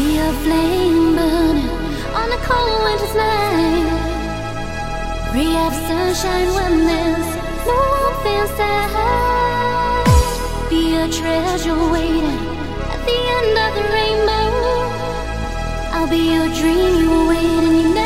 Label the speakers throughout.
Speaker 1: Be a flame burning on a cold winter's night. Ray of sunshine when there's no warmth inside. Be a treasure waiting at the end of the rainbow. I'll be your dream you were waiting, you know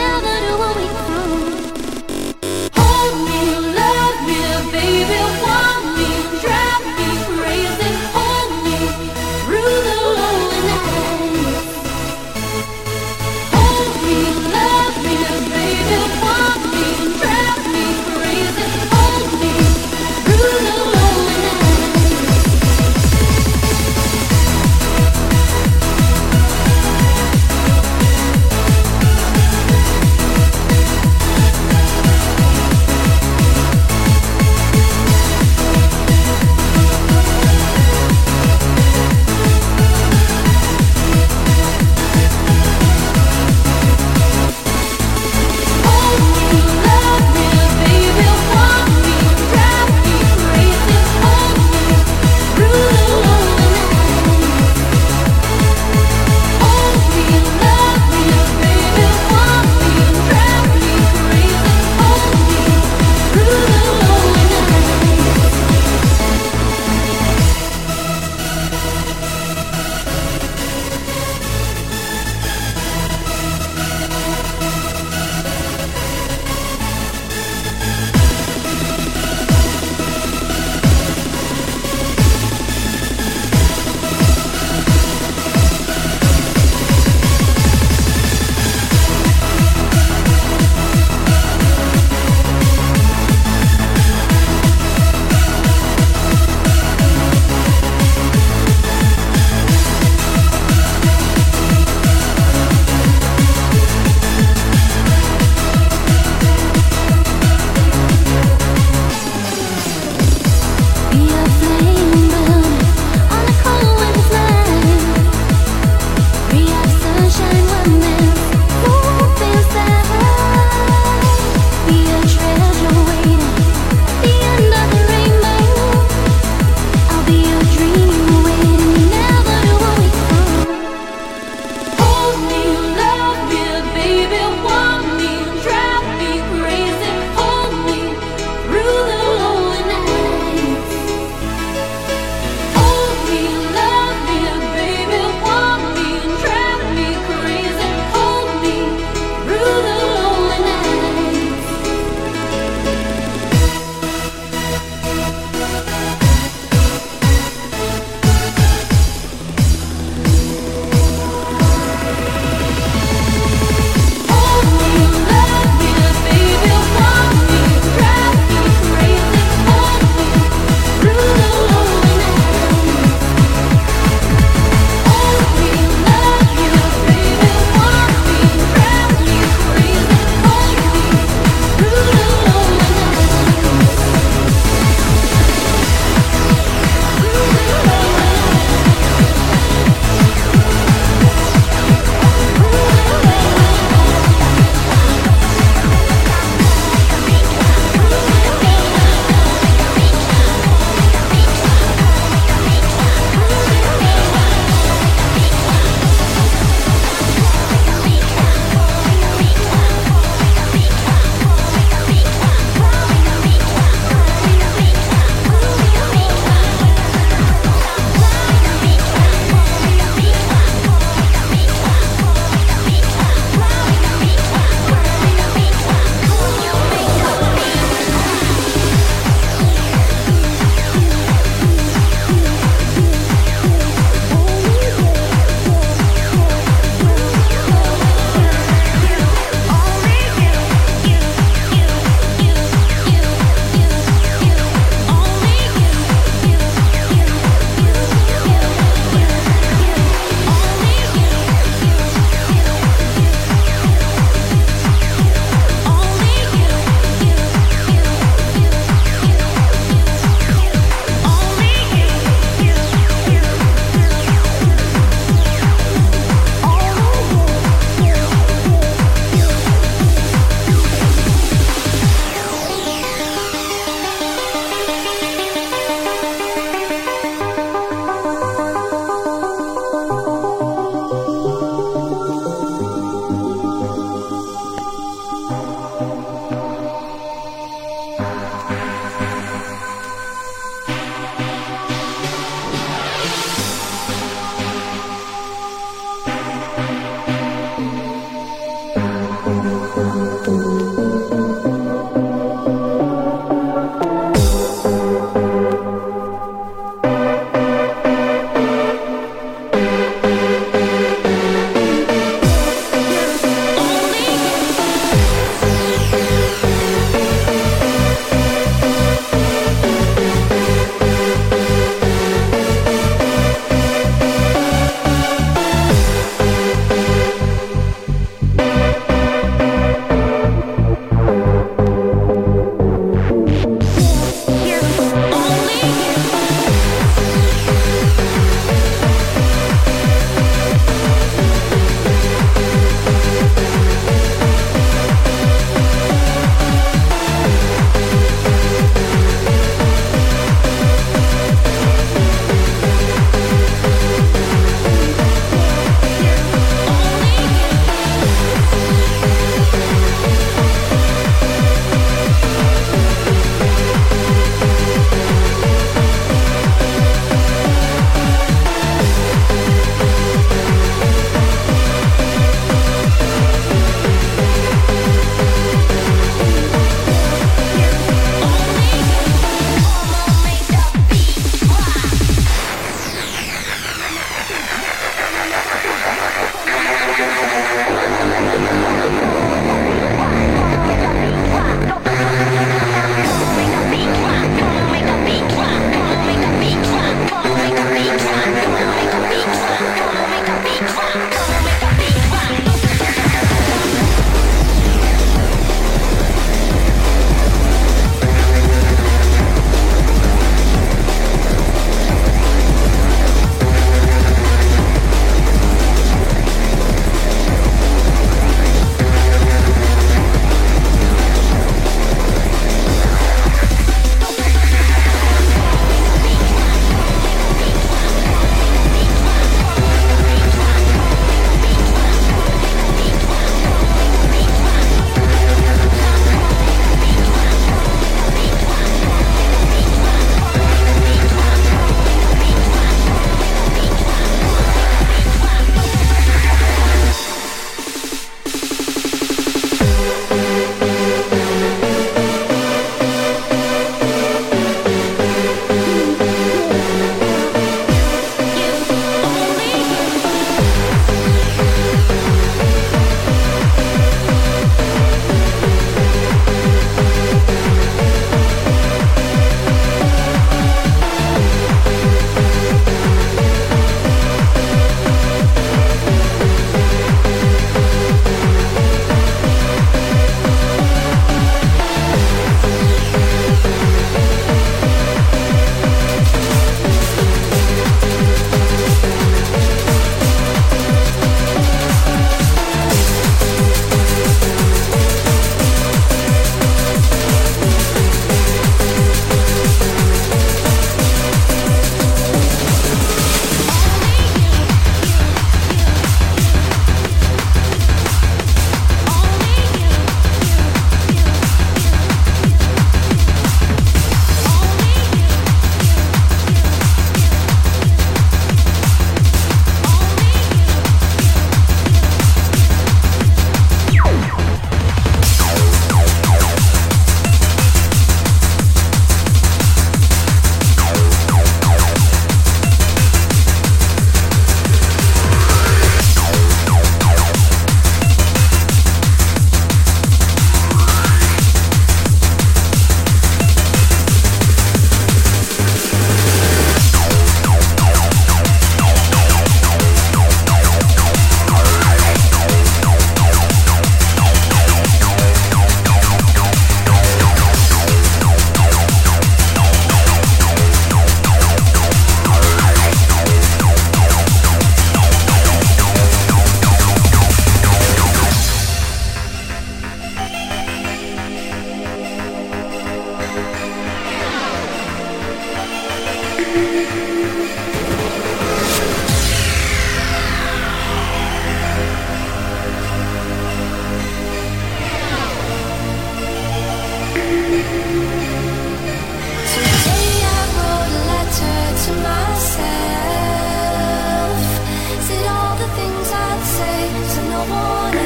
Speaker 1: But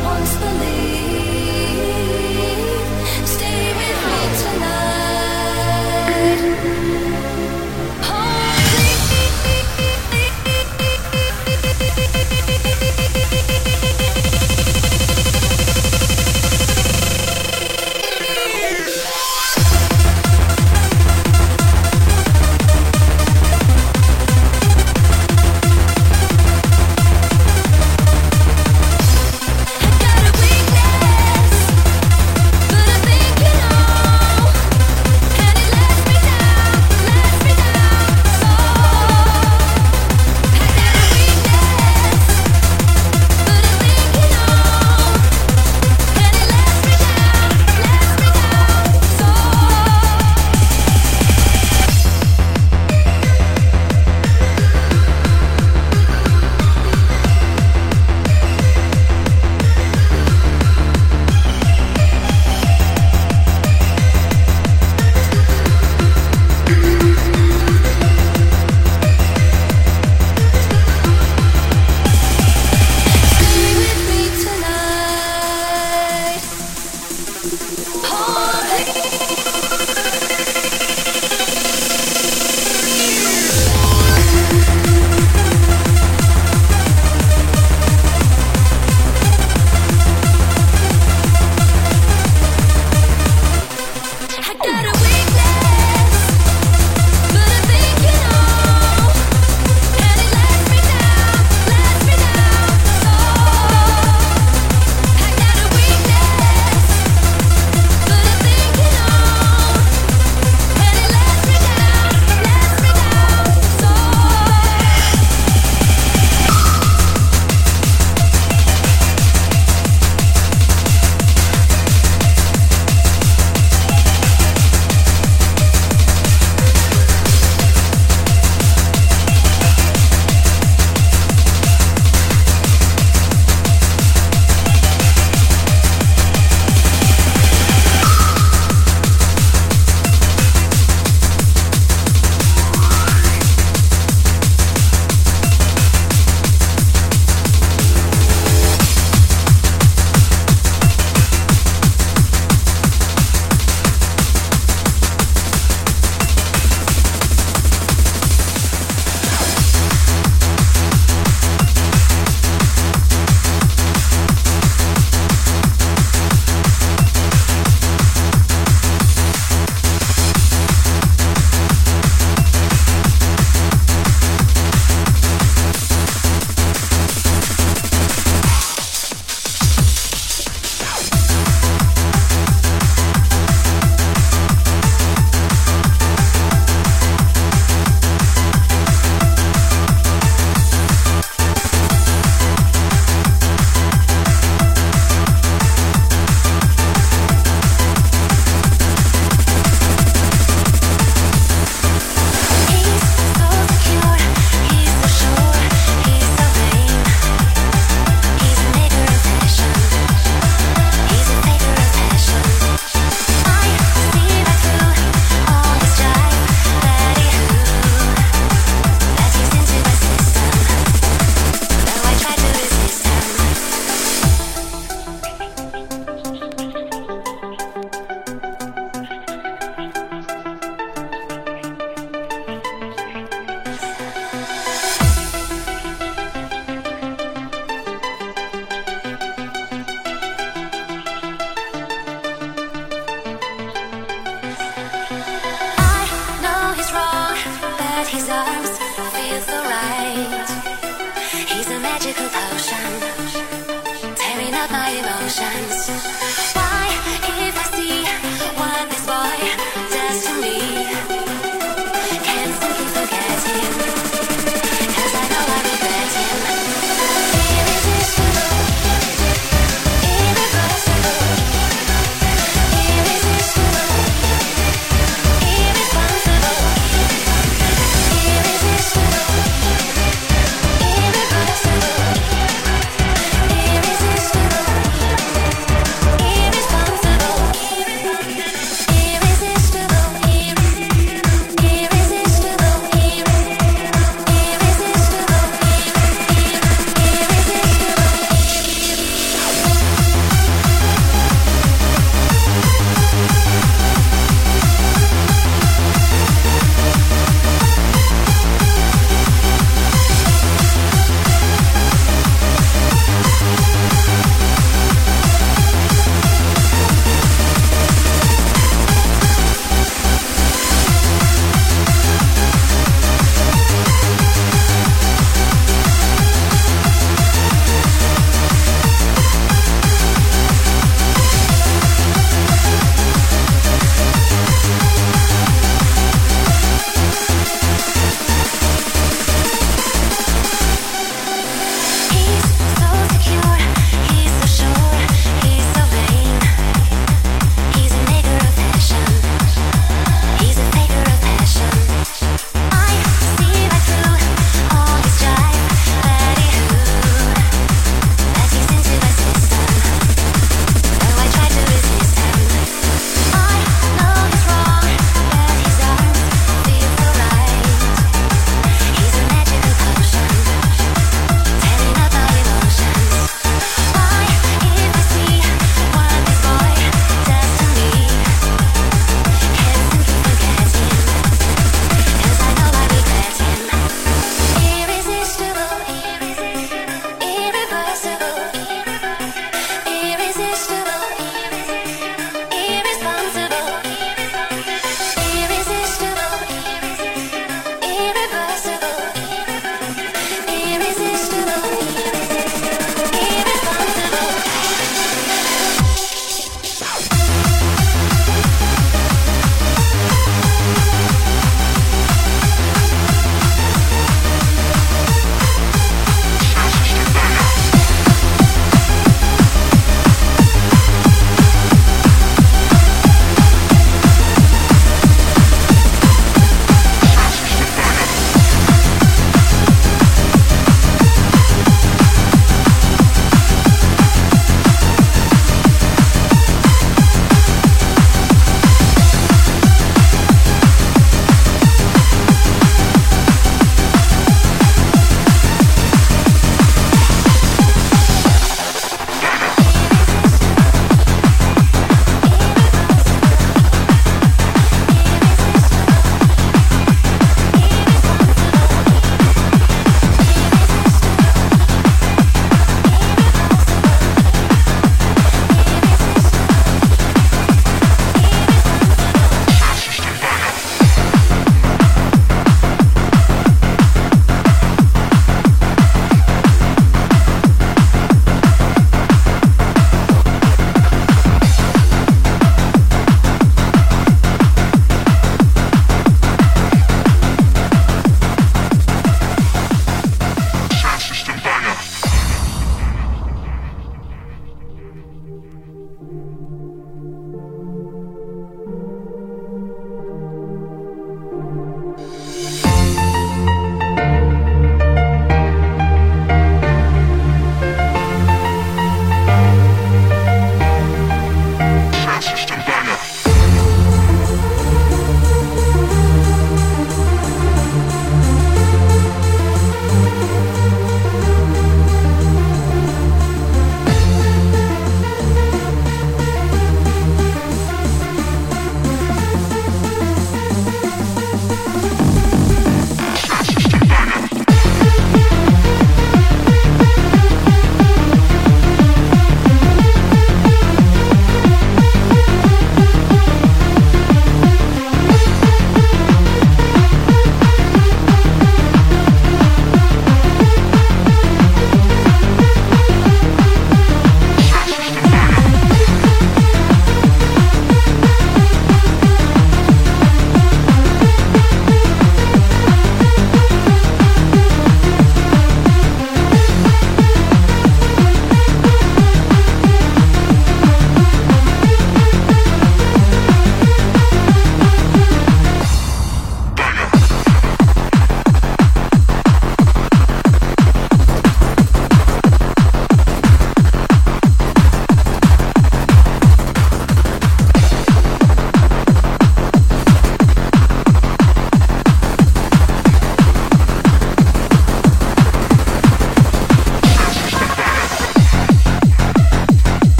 Speaker 1: I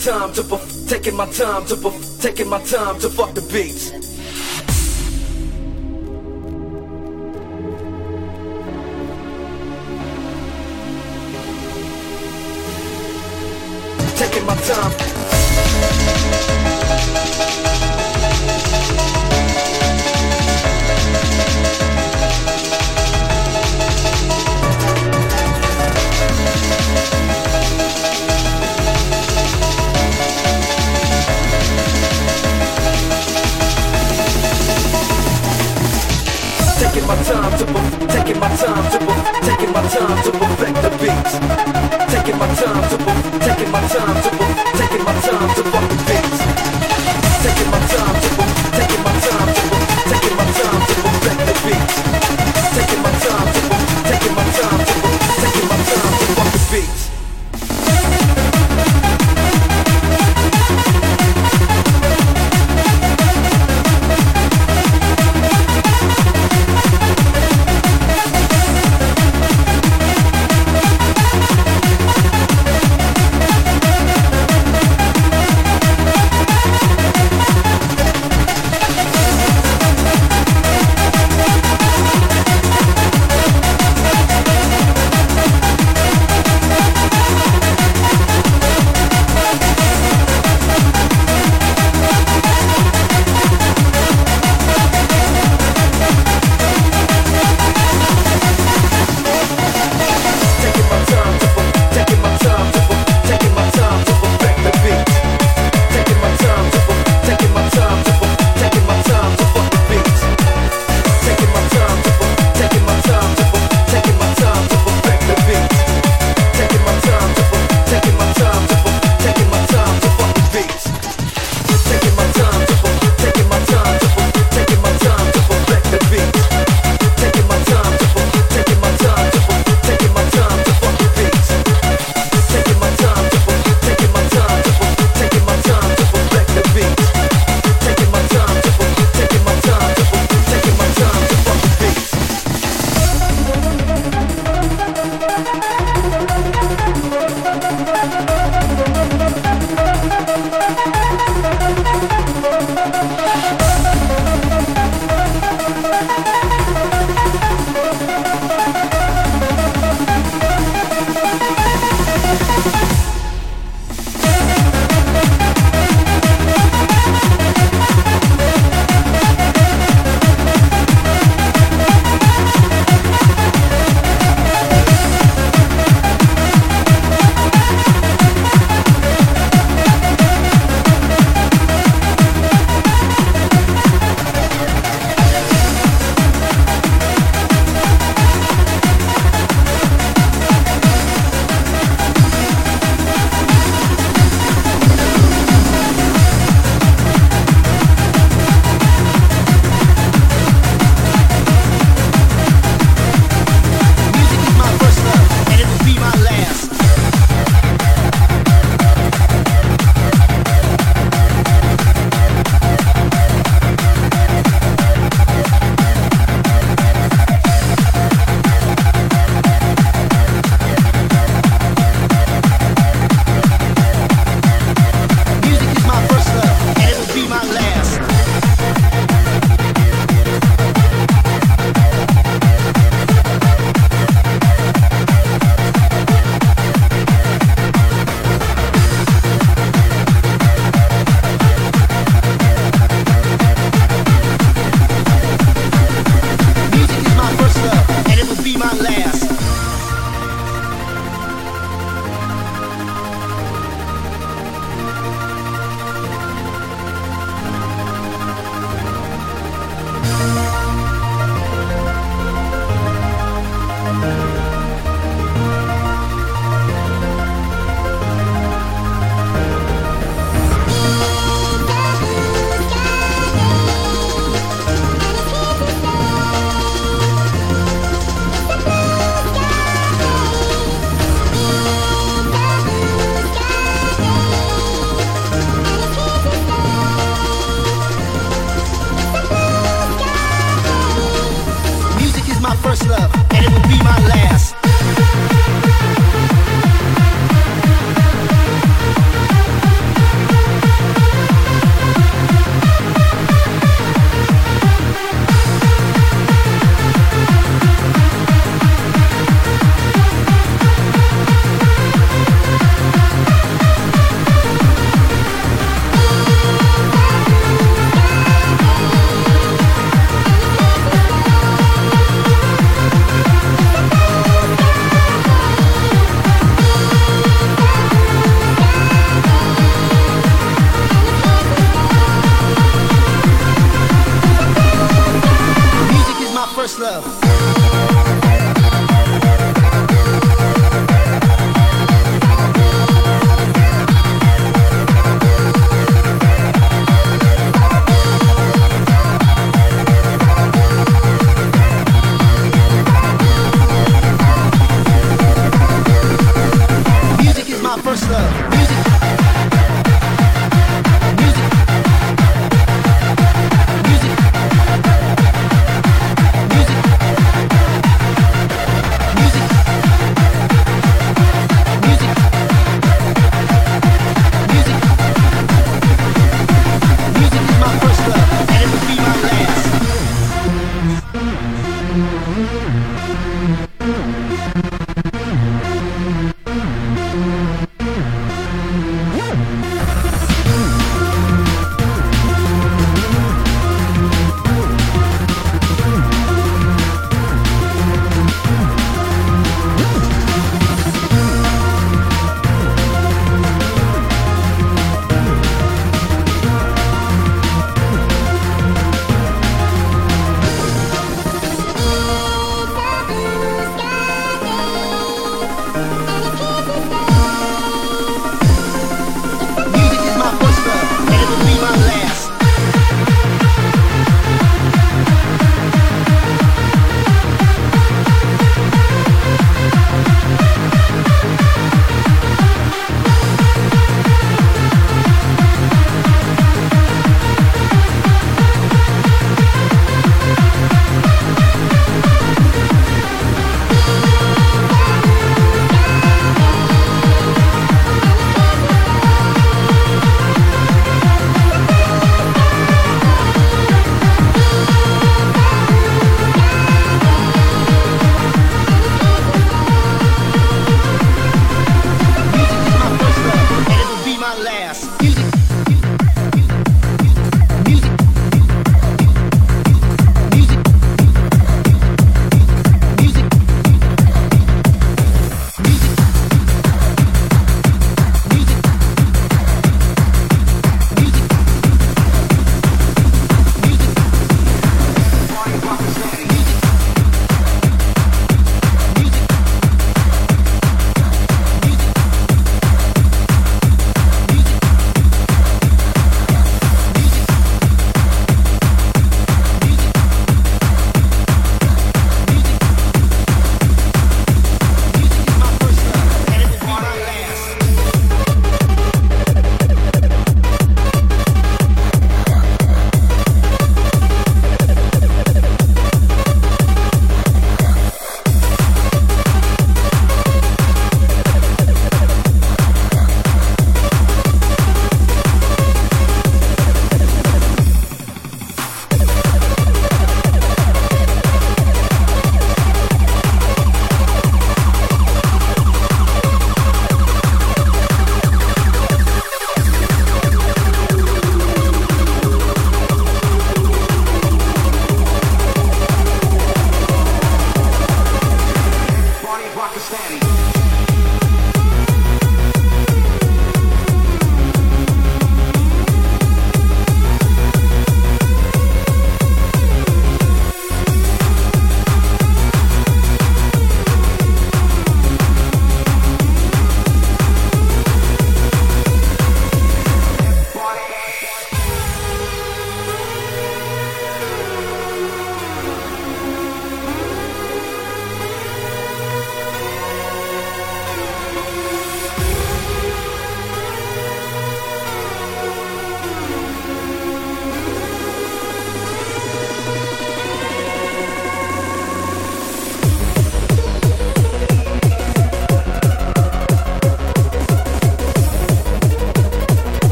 Speaker 2: time to perf- taking my time to perf- time to, taking my time to.